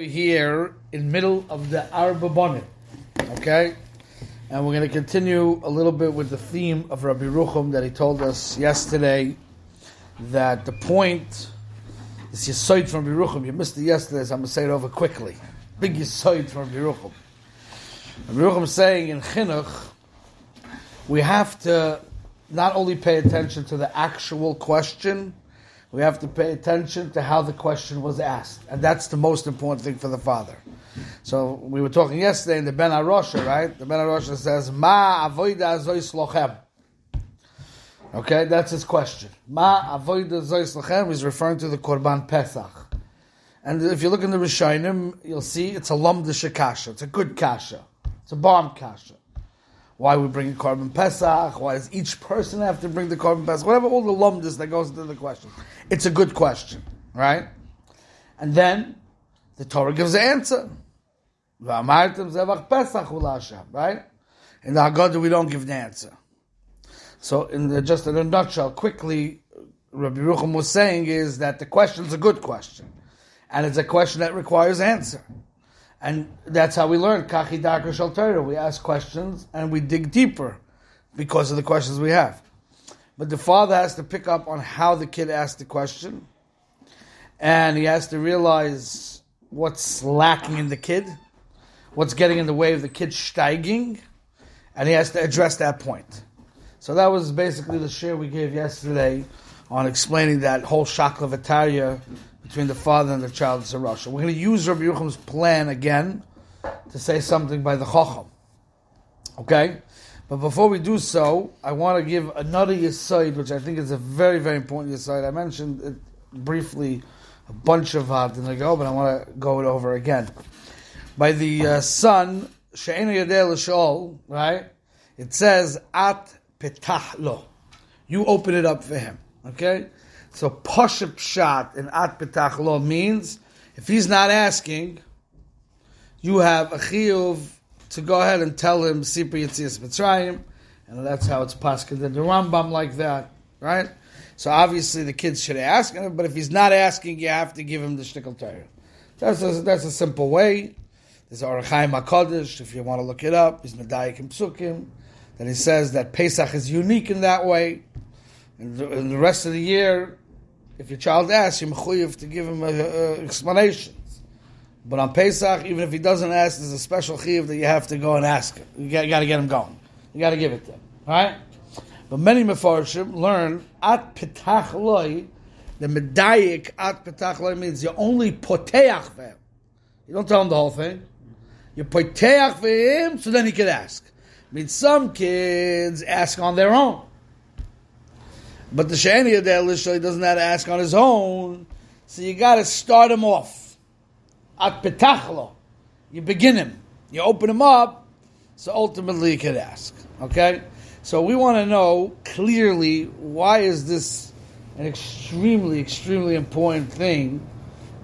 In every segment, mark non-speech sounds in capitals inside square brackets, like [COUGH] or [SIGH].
We're here in middle of the Arba Bonim, okay? And we're going to continue a little bit with the theme of Rabbi Yerucham that he told us yesterday that the point is Yisoid from Rabbi Yerucham. You missed it yesterday, so I'm going to say it over quickly. Big Yisoid from Rabbi Yerucham. Rabbi Yerucham is saying in Chinuch, we have to not only pay attention to the actual question, we have to pay attention to how the question was asked. And that's the most important thing for the father. So we were talking yesterday in the Ben Arosha, right? The Ben Arosha says, Ma avoida zois lochem. Okay, that's his question. Ma avoida zois lochem is referring to the Korban Pesach. And if you look in the Rishonim, you'll see it's a lamdisha kasha. It's a good kasha. It's a bomb kasha. Why we bring a Korban Pesach? Why does each person have to bring the Korban Pesach? Whatever, all the lumdis that goes into the question. It's a good question, right? And then the Torah gives the answer. Right? In the Haggadah, we don't give the answer. So, in the, just in a nutshell, quickly, Rabbi Yerucham was saying is that the question is a good question, and it's a question that requires answer. And that's how we learn Kachi Torah. We ask questions and we dig deeper because of the questions we have. But the father has to pick up on how the kid asked the question, and he has to realize what's lacking in the kid, what's getting in the way of the kid steiging, and he has to address that point. So that was basically the share we gave yesterday on explaining that whole shakla v'tarya between the father and the child is a Russia. We're going to use Rabbi Yochaim's plan again to say something by the Chacham. Okay? But before we do so, I want to give another Yisoid, which I think is a very, very important Yisoid. I mentioned it briefly a bunch of Hadin ago, but I want to go it over again. By the uh, son, She'enu Yadeh L'Shol, right? It says, At petah lo. You open it up for him. Okay? So Pashup Pshat in At Petach means if he's not asking, you have a chiyuv to go ahead and tell him Sipur Yitzias Mitzrayim, and that's how it's paskin. The Rambam like that, right? So obviously the kids should ask, him, but if he's not asking, you have to give him the shtickle Torah. That's a, that's a simple way. There's Orach Chaim HaKodesh, if you want to look it up, he's Medayik Psukim, that he says that Pesach is unique in that way. And the, and the rest of the year, if your child asks, you're mechuyev to give him uh, uh, explanations. But on Pesach, even if he doesn't ask, there's a special chiyuv that you have to go and ask him. You got, to get him going. You got to give it to him. Right? But many mefarshim learn at petach loy, the medayik at petach loy means you only poteach him. You don't tell him the whole thing. You poteach him, so then he can ask. I mean, some kids ask on their own. But the Shani Adel he doesn't have to ask on his own, so you got to start him off. At petachlo, you begin him, you open him up, so ultimately you can ask. Okay, so we want to know clearly why is this an extremely, extremely important thing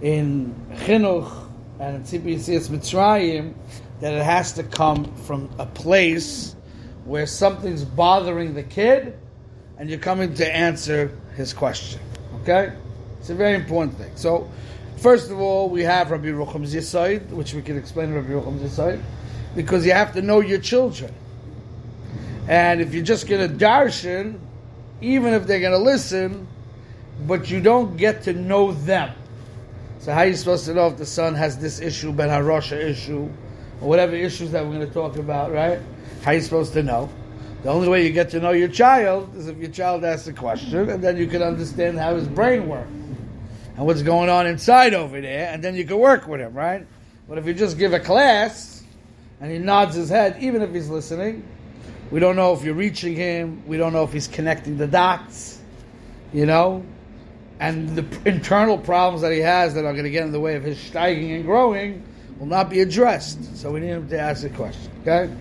in chinuch and in Tzipi Mitzrayim that it has to come from a place where something's bothering the kid and you're coming to answer his question. Okay? It's a very important thing. So, first of all, we have Rabbi Yerucham's Yisoid, which we can explain Rabbi Yerucham's Yisoid, because you have to know your children. And if you're just going to darshan, even if they're going to listen, but you don't get to know them. So how are you supposed to know if the son has this issue, Ben Harosha issue, or whatever issues that we're going to talk about, right? How are you supposed to know? The only way you get to know your child is if your child asks a question, and then you can understand how his brain works and what's going on inside over there, and then you can work with him, right? But if you just give a class and he nods his head, even if he's listening, we don't know if you're reaching him. We don't know if he's connecting the dots, you know, and the internal problems that he has that are going to get in the way of his steiging and growing will not be addressed. So we need him to ask a question. Okay.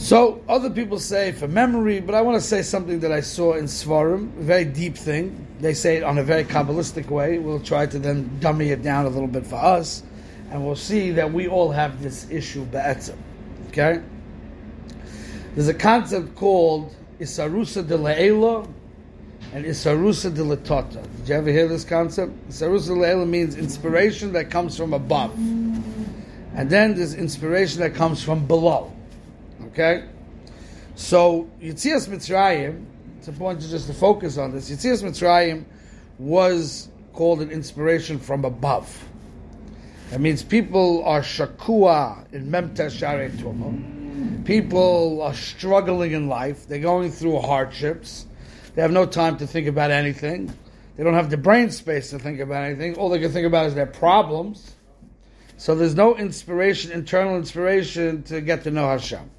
So other people say for memory, but I want to say something that I saw in Svarim, a very deep thing. They say it on a very kabbalistic way. We'll try to then dummy it down a little bit for us, and we'll see that we all have this issue be'etzim. Okay? There's a concept called Isarusa de and Isarusa de Latota. Did you ever hear this concept? Isarusa de means inspiration that comes from above. And then there's inspiration that comes from below. Okay? So, Yitzias Mitzrayim, it's important to just to focus on this. Yitzias Mitzrayim was called an inspiration from above. That means people are shakua in Memta Share People are struggling in life. They're going through hardships. They have no time to think about anything. They don't have the brain space to think about anything. All they can think about is their problems. So there's no inspiration, internal inspiration to get to know Hashem.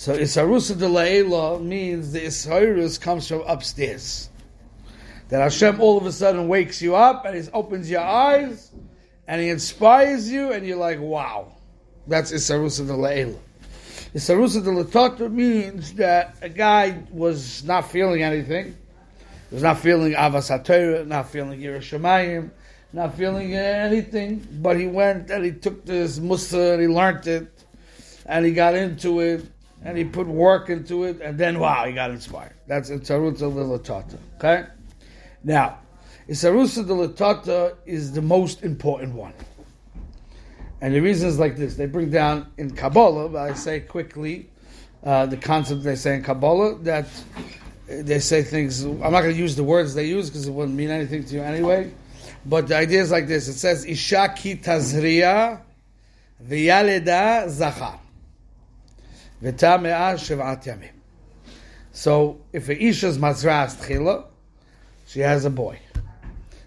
So Isarusa de La'ela means the Ishairus comes from upstairs. That Hashem all of a sudden wakes you up and He opens your eyes and He inspires you and you're like, wow. That's Isarusa de La'ela. Isarusa de Latata means that a guy was not feeling anything. He was not feeling Avas HaTorah, not feeling Yerushalayim, not feeling anything, but he went and he took this Musa and he learned it, and he got into it, and he put work into it, and then wow, he got inspired. That's Isarusa de Latata. Okay? Now, Isarusa de Latata is the most important one. And the reason is like this: they bring down in Kabbalah, but I say quickly uh, the concept they say in Kabbalah that they say things. I'm not going to use the words they use because it wouldn't mean anything to you anyway. But the idea is like this: it says Isha ki tazriya v'yaleda zachar So if a isha is mazras tchila, she has a boy.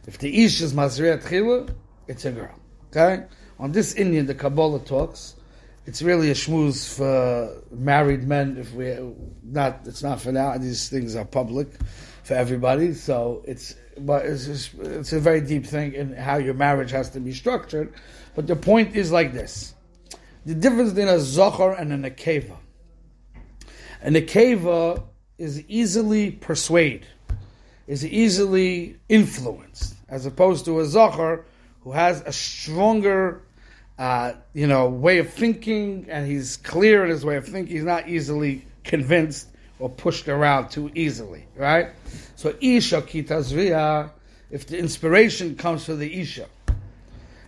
If the isha is mazriya tchila, it's a girl. Okay on this Indian, the Kabbalah talks. It's really a shmooze for married men. If we not, it's not for now. These things are public for everybody. So it's, but it's just, it's a very deep thing in how your marriage has to be structured. But the point is like this: the difference between a zohar and a nekeva. And a nekeva is easily persuaded, is easily influenced, as opposed to a zohar who has a stronger, uh, you know, way of thinking, and he's clear in his way of thinking. He's not easily convinced or pushed around too easily, right? So Isha Kitazriya, if the inspiration comes from the Isha,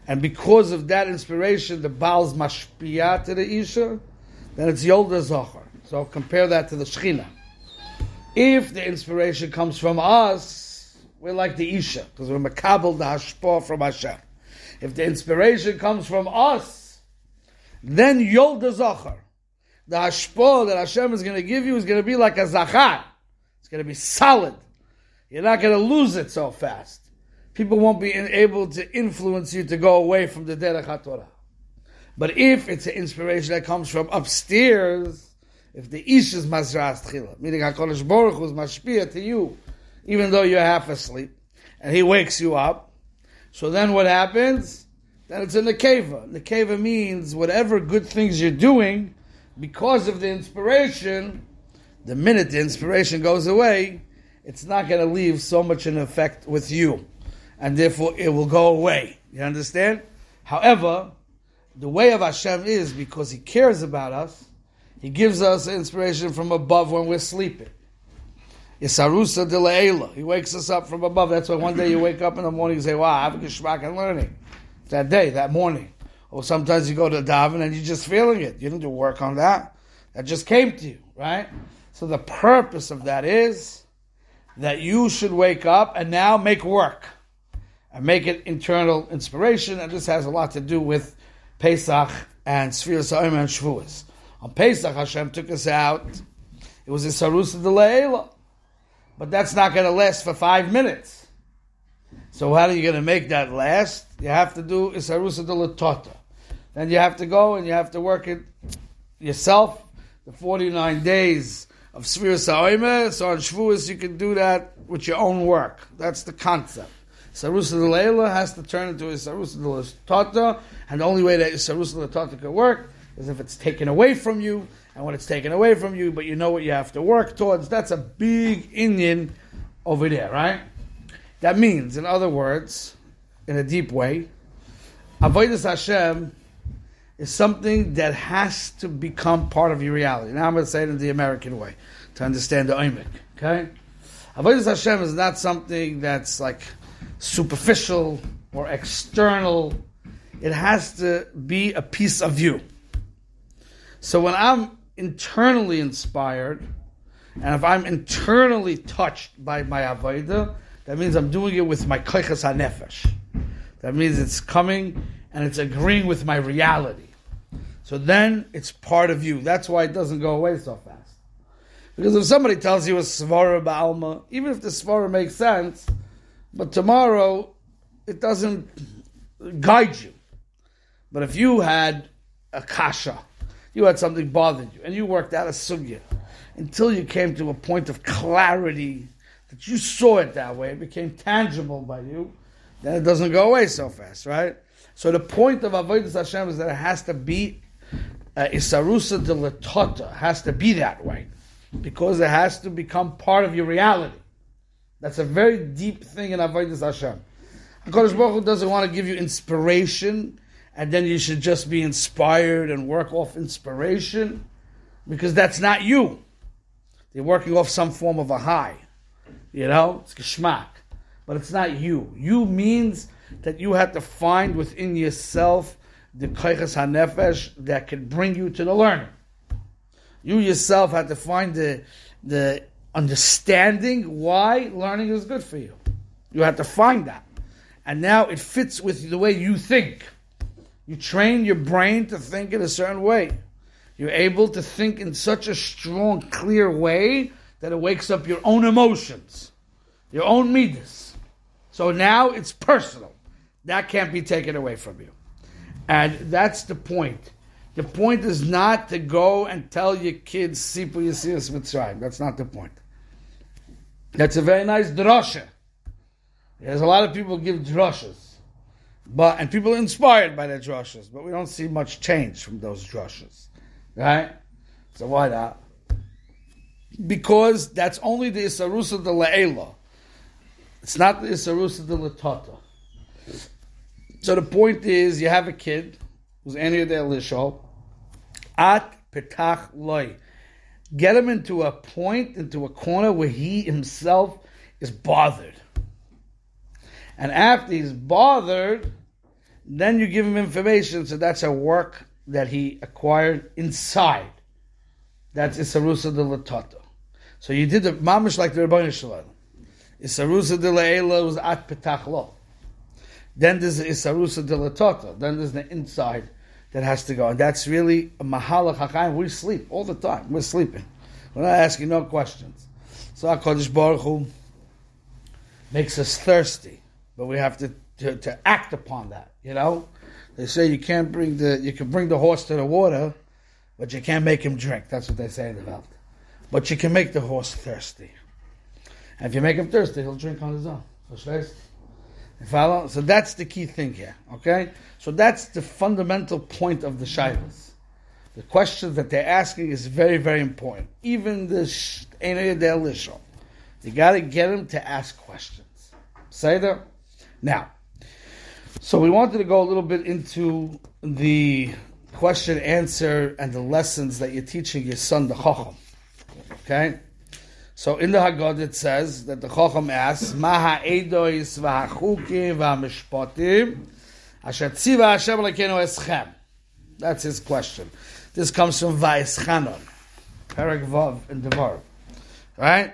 and because of that inspiration, the Baal's mashpiyah to the Isha, then it's Yolda Zohar. So compare that to the Shechina. If the inspiration comes from us, we're like the Isha, because we're makabel the hashpah from Hashem. If the inspiration comes from us, then Yolda Zachar. The hashpah that Hashem is going to give you is going to be like a zachar. It's going to be solid. You're not going to lose it so fast. People won't be able to influence you to go away from the Derech HaTorah. But if it's an inspiration that comes from upstairs, if the Ish is Mazras Tchila, meaning HaKadosh Baruch Hu is Mashpia to you, even though you're half asleep, and He wakes you up, so then what happens? Then it's a nekeva. Nekeva means whatever good things you're doing, because of the inspiration, the minute the inspiration goes away, it's not going to leave so much an effect with you. And therefore it will go away. You understand? However, the way of Hashem is because He cares about us, He gives us inspiration from above when we're sleeping. Isarusa de. He wakes us up from above. That's why one day you wake up in the morning and say, wow, I have a geschmack and learning. That day, that morning. Or sometimes you go to daven and you're just feeling it. You didn't do work on that. That just came to you, right? So the purpose of that is that you should wake up and now make work. And make it internal inspiration. And this has a lot to do with Pesach and Sfiras Ha'omer and Shavuos. On Pesach, Hashem took us out. It was in Sarusa de Le'ela. But that's not going to last for five minutes. So how are you going to make that last? You have to do Isarusa de Latota. Then you have to go and you have to work it yourself, the 49 days of Svir Sa'oime. So on Shavuos you can do that with your own work. That's the concept. Sarusa de Leila has to turn into a Sarusa de Latota, and the only way that Sarusa de Latota can work is if it's taken away from you, and when it's taken away from you, but you know what you have to work towards, that's a big Indian over there, right? That means, in other words, in a deep way, Avodah Hashem is something that has to become part of your reality. Now I'm going to say it in the American way to understand the oimik. Okay, Avodas Hashem is not something that's like superficial or external. It has to be a piece of you. So when I'm internally inspired, and if I'm internally touched by my avodah, that means I'm doing it with my koichas hanefesh. That means it's coming and it's agreeing with my reality. So then it's part of you. That's why it doesn't go away so fast. Because if somebody tells you a svara ba'alma, even if the svara makes sense, but tomorrow it doesn't guide you. But if you had a kasha, you had something bothered you, and you worked out a sugya until you came to a point of clarity that you saw it that way, it became tangible by you, then it doesn't go away so fast, right? So the point of avodas Hashem is that it has to be uh, isarusa de latota, has to be that way, because it has to become part of your reality. That's a very deep thing in avodas Hashem. Hakadosh Baruch Hu doesn't want to give you inspiration, and then you should just be inspired and work off inspiration, because that's not you. You're working off some form of a high. You know, it's geschmack. But it's not you. You means that you have to find within yourself the koiches hanefesh that can bring you to the learning. You yourself have to find the the understanding why learning is good for you. You have to find that. And now it fits with the way you think. You train your brain to think in a certain way. You're able to think in such a strong, clear way that it wakes up your own emotions, your own midas. So now it's personal. That can't be taken away from you. And that's the point. The point is not to go and tell your kids Sipu Yasias Mitzrayim. That's not the point. That's a very nice drosha. There's a lot of people give droshes. But and people are inspired by their droshes, but we don't see much change from those droshes. Right? So why not? because that's only the Isarusa de La'ela. It's not the Isarusa de Latata. So the point is, you have a kid who's any of their lishol, at petach loy. Get him into a point, into a corner where he himself is bothered. And after he's bothered, then you give him information. So that's a work that he acquired inside. That's Isarusa de Latata. So you did the mamish like the Rebbeinu Shalom. Isarusa de Le'ela was at petach lo. Then there's the Isarusa de Latota. Then there's the inside that has to go. And that's really a mahalach hachayim. We sleep all the time. We're sleeping. We're not asking no questions. So HaKadosh Baruch Hu makes us thirsty. But we have to, to, to act upon that, you know? They say you can't bring the, you can bring the horse to the water, but you can't make him drink. That's what they say in the Welt. But you can make the horse thirsty. And if you make him thirsty, he'll drink on his own. You follow? So that's the key thing here. Okay? So that's the fundamental point of the Shivas. The question that they're asking is very, very important. Even the Enei Lishon. You got to get them to ask questions. Say there. Now, so we wanted to go a little bit into the question answer and the lessons that you're teaching your son, the Chacham. Okay? So in the Haggadah it says that the Chacham asks, Maha ha'edois v'hachukim v'hamishpotim asher Hashem eschem. That's his question. This comes from Va'eschanon, Perek Vav in Devar. Right?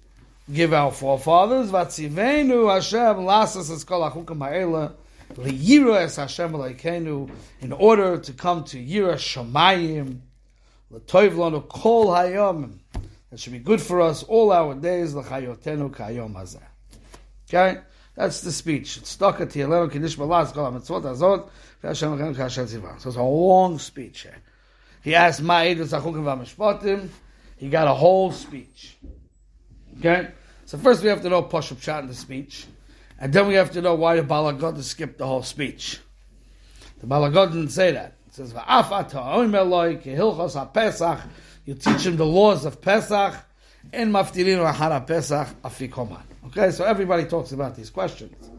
give our forefathers, vatzivenu Hashem lasas es kol achukim ha'ela, Liyira es Hashem Elokeinu, in order to come to Yira Shamayim, L'toiv lanu kol hayom. That should be good for us all our days, L'chayotenu kayom hazeh. Okay? That's the speech. It's stuck at Tielenu Kiddush Balas Kol HaMitzvot Azot Hashem Elokeinu Kasher Tziva. So it's a long speech here. He asked Ma'edus Achukim V'Mishpatim. He got a whole speech. Okay? So first we have to know Pashup Pshat in the speech. And then we have to know why the Balagod skipped the whole speech. The Balagod didn't say that. It says, You teach him the laws of Pesach, and Maftilin Rahara Pesach Afikoman. Okay, so everybody talks about these questions.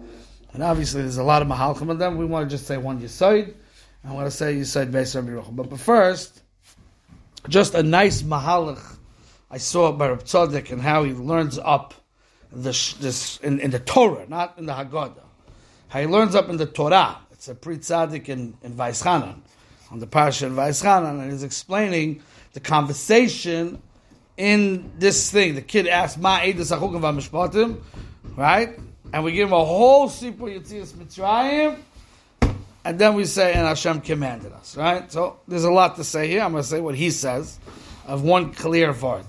And obviously there's a lot of Mahalchim in them. We want to just say one Yisoid. I want to say Yisoid Beis Rabbi Yochanan. But first, just a nice Mahalach I saw by Reb Tzadok and how he learns up this, this in, in, the Torah, not in the Haggadah. How he learns up in the Torah. It's a Pri Tzaddik in, in Vaischanan, on the parasha in Vaischanan, and he's explaining the conversation in this thing. The kid asks, Ma Edus Achukim V'Mishpatim, right? And we give him a whole Sipur Yitzias Mitzrayim, and then we say, and Hashem commanded us, right? So there's a lot to say here. I'm going to say what he says of one clear word.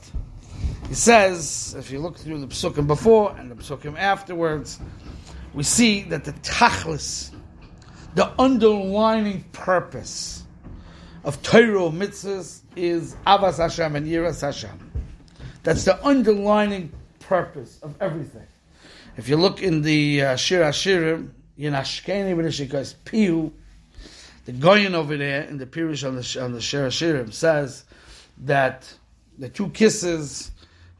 He says, if you look through the psukim before and the psukim afterwards, we see that the tachlis, the underlining purpose of Torah mitzvahs is avas Hashem and yiras Hashem. That's the underlining purpose of everything. If you look in the uh, Shir Hashirim, Yinashkeni v'nishikas piu, the Goyen over there in the Pirish on the on the Shir Hashirim says that the two kisses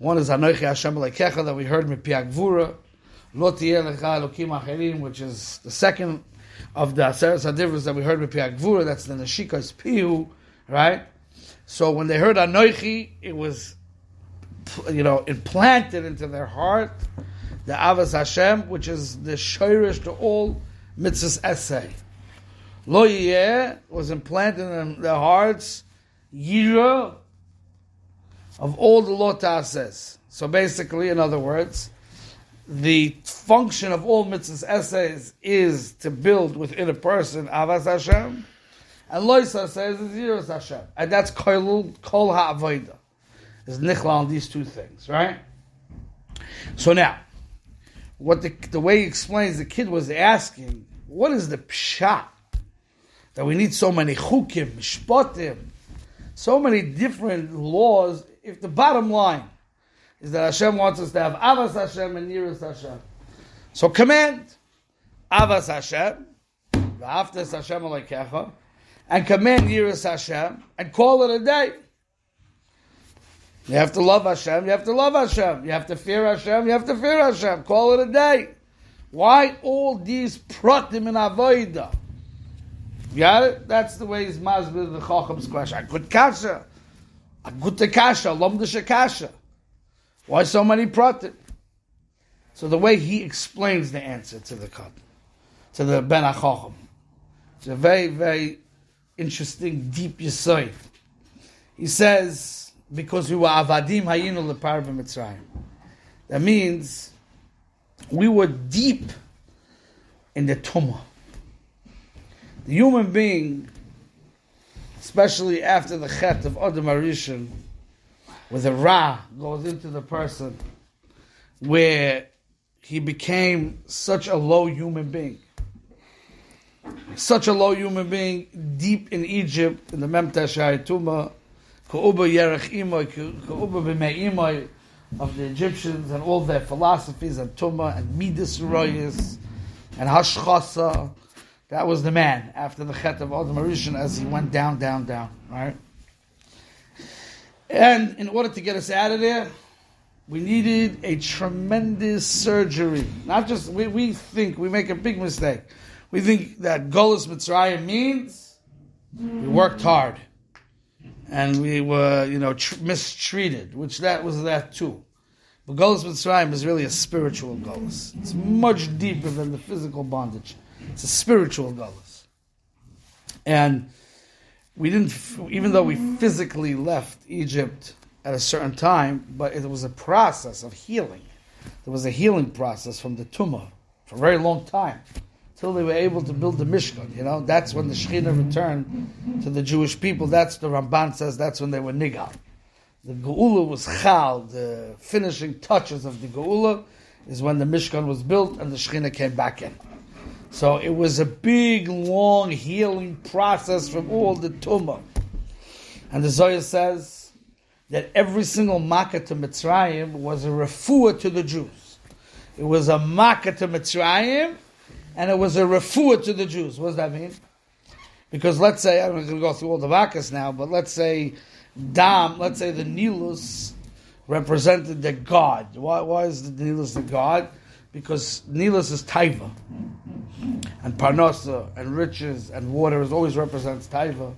one is Anochi Hashem Lekecha that we heard Mipiak Vura, Lecha Elokim Acherim, which is the second of the Aseres Hadivras that we heard Mipiak Vura, that's the Nashika's Pihu, right? So when they heard Anochi, it was, you know, implanted into their heart the Avas Hashem, which is the Shoirish to all mitzvahs essay. Lo was implanted in their hearts, Yira, of all the Lota says. So basically, in other words, the function of all mitzvahs essays is to build within a person Avas Hashem, and Loisa says is Yiras Hashem. And that's Kol, kol Ha'avoida. Is Nichla on these two things, right? So now, what the, the way he explains, the kid was asking, what is the pshat? That we need so many chukim, mishpatim, so many different laws if the bottom line is that Hashem wants us to have Avas Hashem and Yiras Hashem. So command Avas Hashem, V'aftes Hashem Alekecha, and command Yiras Hashem, and call it a day. You have to love Hashem, you have to love Hashem. You have to fear Hashem, you have to fear Hashem. Call it a day. Why all these pratim in Avodah? Got it? That's the way he's masbid the Chacham's question. I could kasha. A gute kasha, lomdisha kasha. Why so many pratim? So the way he explains the answer to the cut, to the Ben Achacham, it's a very, very interesting, deep yisoy. He says, because we were avadim hayinu lepar b'mitzrayim. That means we were deep in the tumah. The human being especially after the chet of Adam Arishan, where the Ra goes into the person, where he became such a low human being. Such a low human being, deep in Egypt, in the Memta Shayatuma, Ka'uba Yerech Imoy, Ka'uba of the Egyptians and all their philosophies and Tuma and Midas Royas and Hashchasa that was the man after the Chet of Adam Arishan as he went down, down, down. Right? And in order to get us out of there, we needed a tremendous surgery. Not just, we, we think, we make a big mistake. We think that Golas Mitzrayim means we worked hard and we were, you know, tr- mistreated, which that was that too. But Golas Mitzrayim is really a spiritual Golas. It's much deeper than the physical bondage. It's a spiritual galus. And we didn't, even though we physically left Egypt at a certain time, but it was a process of healing. There was a healing process from the tumah for a very long time. till they were able to build the Mishkan. You know, that's when the Shekhinah returned to the Jewish people. That's the Ramban says. That's when they were nigal. The Geula was chal. The finishing touches of the Geula is when the Mishkan was built and the Shekhinah came back in. So it was a big, long healing process from all the tumah. And the Zohar says that every single makkah to Mitzrayim was a refuah to the Jews. It was a makkah to Mitzrayim, and it was a refuah to the Jews. What does that mean? Because let's say, I'm not going to go through all the makkahs now, but let's say Dam, let's say the Nilus represented the God. Why, why is the Nilus the God? Because Nilus is Taiva and parnasa and riches and water is always represents taiva,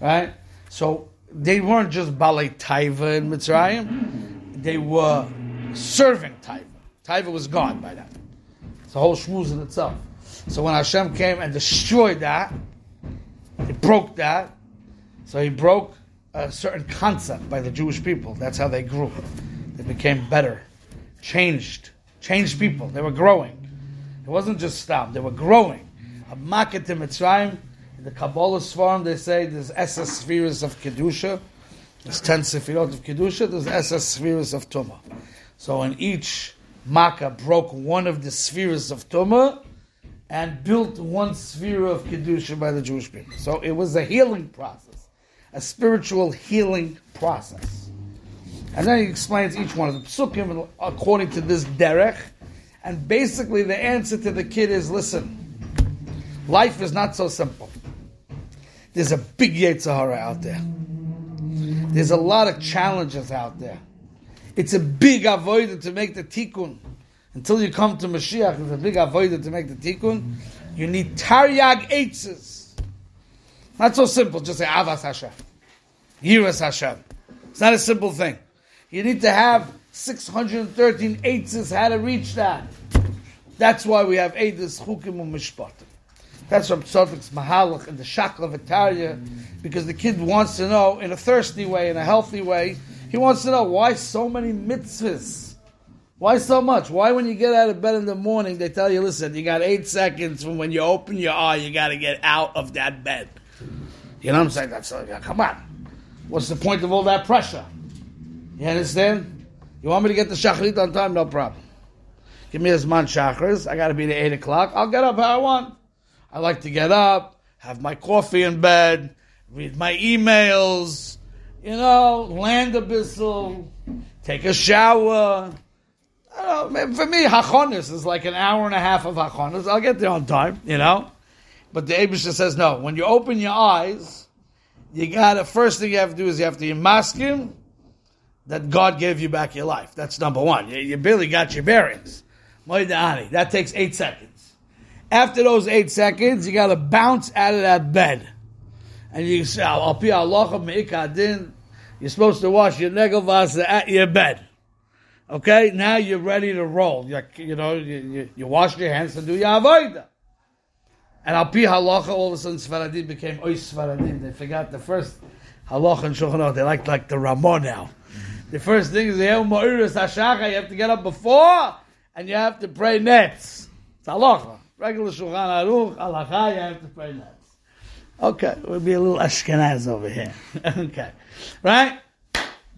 right? So they weren't just balei taiva in Mitzrayim; they were serving taiva. Taiva was gone by then. It's a whole shmuz in itself. So when Hashem came and destroyed that, he broke that. So he broke a certain concept by the Jewish people. That's how they grew. They became better, changed, changed people. They were growing. It wasn't just stop; they were growing. A market in Mitzrayim, in the Kabbalah Svarim, they say there's SS spheres of Kedusha, there's 10 Sefirot of Kedusha, there's SS spheres of Tumah. So in each Makkah broke one of the spheres of Tumah and built one sphere of Kedusha by the Jewish people. So it was a healing process, a spiritual healing process. And then he explains each one of the psukim according to this derech. And basically the answer to the kid is, listen, Life is not so simple. There's a big Yetzer Hara out there. There's a lot of challenges out there. It's a big avoider to make the tikkun. Until you come to Mashiach, it's a big avoider to make the tikkun. You need taryag eitzes. Not so simple, just say Avas Hashem. Yiras Hashem. It's not a simple thing. You need to have 613 eitzes how to reach that. That's why we have Eides, Chukim, and Mishpatim. That's from Tzadik's Mahalach and the Shakla Vitaria, because the kid wants to know in a thirsty way, in a healthy way, he wants to know why so many mitzvahs? Why so much? Why when you get out of bed in the morning, they tell you, listen, you got eight seconds from when you open your eye, you got to get out of that bed. You know what I'm saying? That's uh, come on. What's the point of all that pressure? You understand? You want me to get the shachrit on time? No problem. Give me as man shachris. I got to be there eight o'clock. I'll get up how I want. I like to get up, have my coffee in bed, read my emails, you know, land a bissel, take a shower. Know, for me, hachonis is like an hour and a half of hachonis. I'll get there on time, you know. But the Abisha says no. When you open your eyes, you got to first thing you have to do is you have to mask him that God gave you back your life. That's number one. You, you barely got your bearings. That takes eight seconds. After those eight seconds, you got to bounce out of that bed. And you say. You're supposed to wash your negelvasa at your bed. Okay, now you're ready to roll. You, you know, you, you, you, wash your hands and do your avodah. And al pi halacha, all of a sudden Sfaradim became ois Sfaradim. They forgot the first halacha and shulchan They like like the Ramah now. The first thing is. You have to get up before and you have to pray nets. It's halacha regular Shulchan Aruch, halacha, you have to pray that. Okay, we'll be a little Ashkenaz over here. [LAUGHS] okay, right?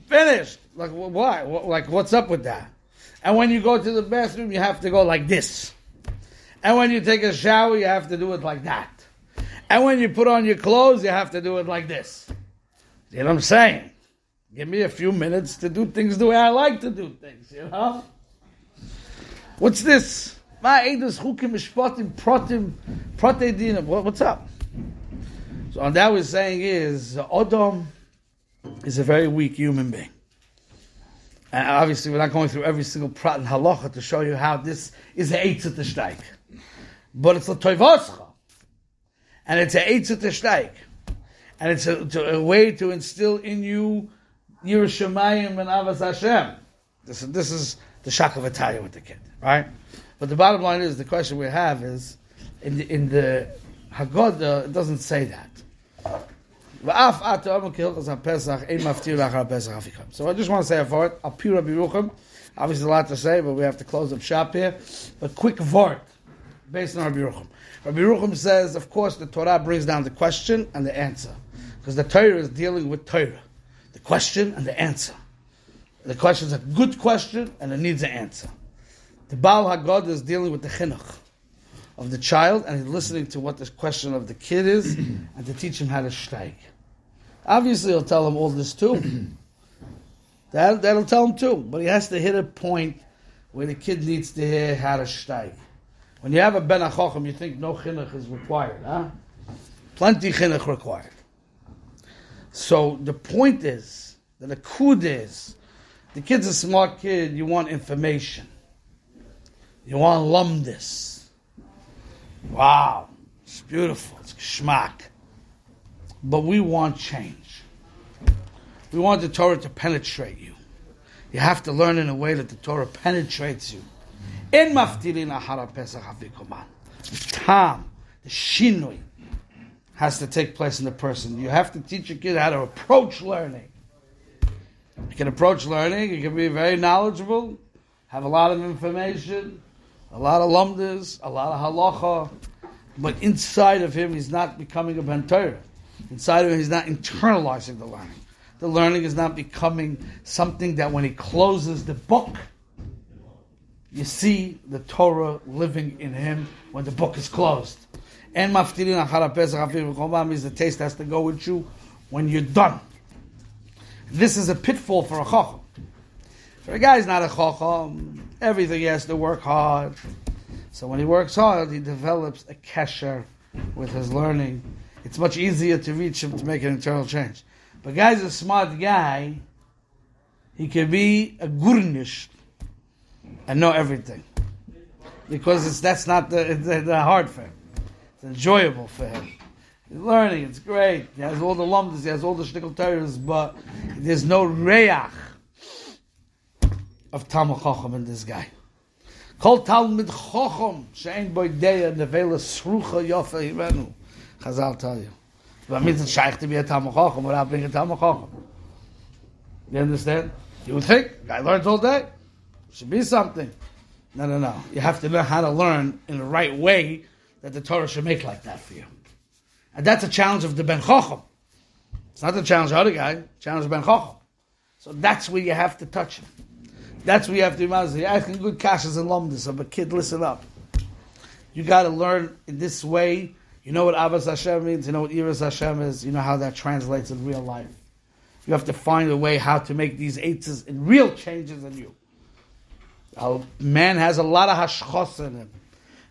Finished. Like why? Like what's up with that? And when you go to the bathroom, you have to go like this. And when you take a shower, you have to do it like that. And when you put on your clothes, you have to do it like this. You know what I'm saying? Give me a few minutes to do things the way I like to do things, you know? What's this? Chukim Protim Prote What's up? So on that we're saying is Odom is a very weak human being. And obviously we're not going through every single prat and halacha to show you how this is a eitzah to steik. But it's a toivoscha. And it's a eitzah to steik. And it's a, a, way to instill in you Yerushalayim and Avas Hashem. This, this is the Shakavataya with the kid, right? But the bottom line is the question we have is in the, in the Haggadah it doesn't say that. So I just want to say a word. Obviously, a lot to say, but we have to close up shop here. But quick word. based on Rabbi Yerucham. Rabbi Yerucham says, of course, the Torah brings down the question and the answer. Because the Torah is dealing with Torah. The question and the answer. The question is a good question and it needs an answer. The Baal Haggadah is dealing with the chinuch of the child and he's listening to what the question of the kid is [CLEARS THROAT] and to teach him how to steig. Obviously, he'll tell him all this too. [CLEARS THROAT] that, that'll tell him too. But he has to hit a point where the kid needs to hear how to steig. When you have a ben achochem, you think no chinuch is required, huh? Plenty chinuch required. So the point is the kud is the kid's a smart kid. You want information. You want lumdis. Wow, it's beautiful. It's schmack. But we want change. We want the Torah to penetrate you. You have to learn in a way that the Torah penetrates you. In maftirin ahara pesach avikoman. The tam, the shinui, has to take place in the person. You have to teach a kid how to approach learning. You can approach learning, you can be very knowledgeable, have a lot of information, a lot of lumdas, a lot of halacha, but inside of him he's not becoming a ben Inside of him he's not internalizing the learning. The learning is not becoming something that when he closes the book, you see the Torah living in him when the book is closed. And maftirin achara pesach means the taste has to go with you when you're done. This is a pitfall for a chacham. For a guy who's not a chacham, everything he has to work hard. So when he works hard, he develops a kesher with his learning. It's much easier to reach him to make an internal change. But guy's a smart guy, he can be a gurnish and know everything. Because that's not the, the, the hard him. It's enjoyable for him. He's learning, it's great. He has all the lumdas, he has all the shtickle tires, but there's no reach of Talmud Chacham in this guy. Kol Talmud Chacham, boy deya nevela srucha yofa himenu. Chazal tell you. But means it's shaykh to be a Talmud Chacham without being a Talmud Chacham. You understand? You would think, guy learns all day. Should be something. No, no, no. You have to know how to learn in the right way that the Torah should make like that for you. And that's a challenge of the Ben Chacham. It's not the challenge of the other guy, challenge of Ben Chacham. So that's where you have to touch him. That's where you have to be You're asking good kashas and lumdis of a kid, listen up. You got to learn in this way. You know what Abbas Hashem means, you know what Iras Hashem is, you know how that translates in real life. You have to find a way how to make these eights in real changes in you. A man has a lot of hashchos in him.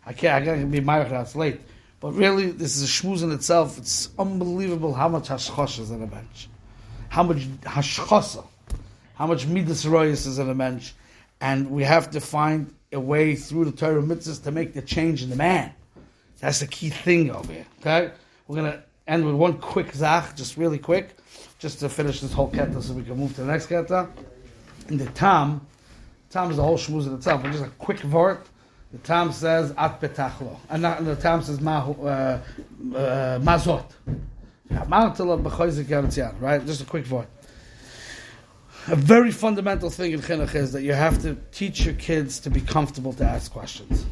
I can't, I gotta be my it's late. But really, this is a shmuz in itself. It's unbelievable how much hashchosh is in a bench. How much hashchosa. How much midas royas is in a bench. And we have to find a way through the Torah mitzvahs to make the change in the man. That's the key thing over here. Okay? We're to end with one quick zach, just really quick, just to finish this whole keta so we can move to the next keta. In the Tam, Tam is the whole shmuz in itself, but just a quick vort the Tam says at betachlo, and the Tam says ma, uh, uh, mazot. Right, just a quick voice. A very fundamental thing in chinuch is that you have to teach your kids to be comfortable to ask questions,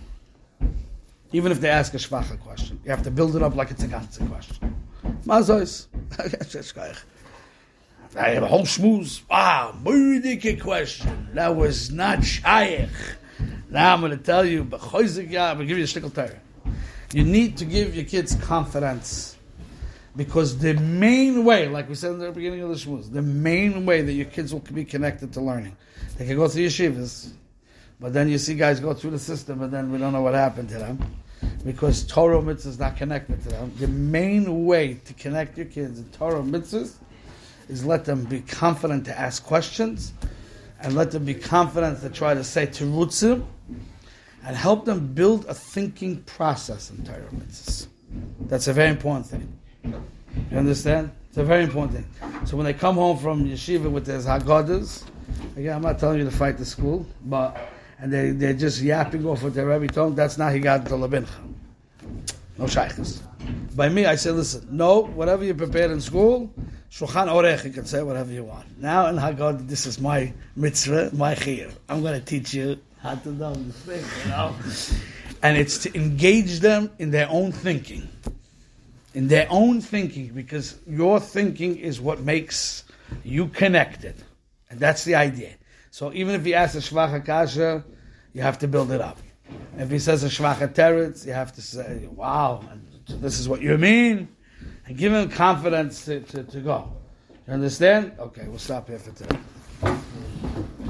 even if they ask a shvacha question. You have to build it up like it's a ganze question. Mazos, [LAUGHS] I have a whole schmooze. Wow, moedike question. That was not shaykh. Now I'm going to tell you, but I'm going to give you a shtickle. You need to give your kids confidence. Because the main way, like we said in the beginning of the shmuz, the main way that your kids will be connected to learning, they can go through yeshivas, but then you see guys go through the system and then we don't know what happened to them. Because Torah mitzvah is not connected to them. The main way to connect your kids in Torah mitzvahs is let them be confident to ask questions and let them be confident to try to say terutzim and help them build a thinking process in Torah mitzvahs. That's a very important thing. You understand? It's a very important thing. So when they come home from yeshiva with their haggadahs, again, I'm not telling you to fight the school, but and they they're just yapping off with their Rebbe tongue. That's not higad to labincha. No shaykhs. By me, I say, listen, no, whatever you prepared in school, Shulchan Orech, you can say whatever you want. Now in Haggadah, this is my mitzvah, my chiyuv. I'm going to teach you how to do this thing, you know. And it's to engage them in their own thinking. In their own thinking, because your thinking is what makes you connected. And that's the idea. So even if he asks a Shvacha Kasha, you have to build it up. If he says a Shvacha Teretz, you have to say, wow, this is what you mean. And give him confidence to, to, to go. You understand? Okay, we'll stop here for today.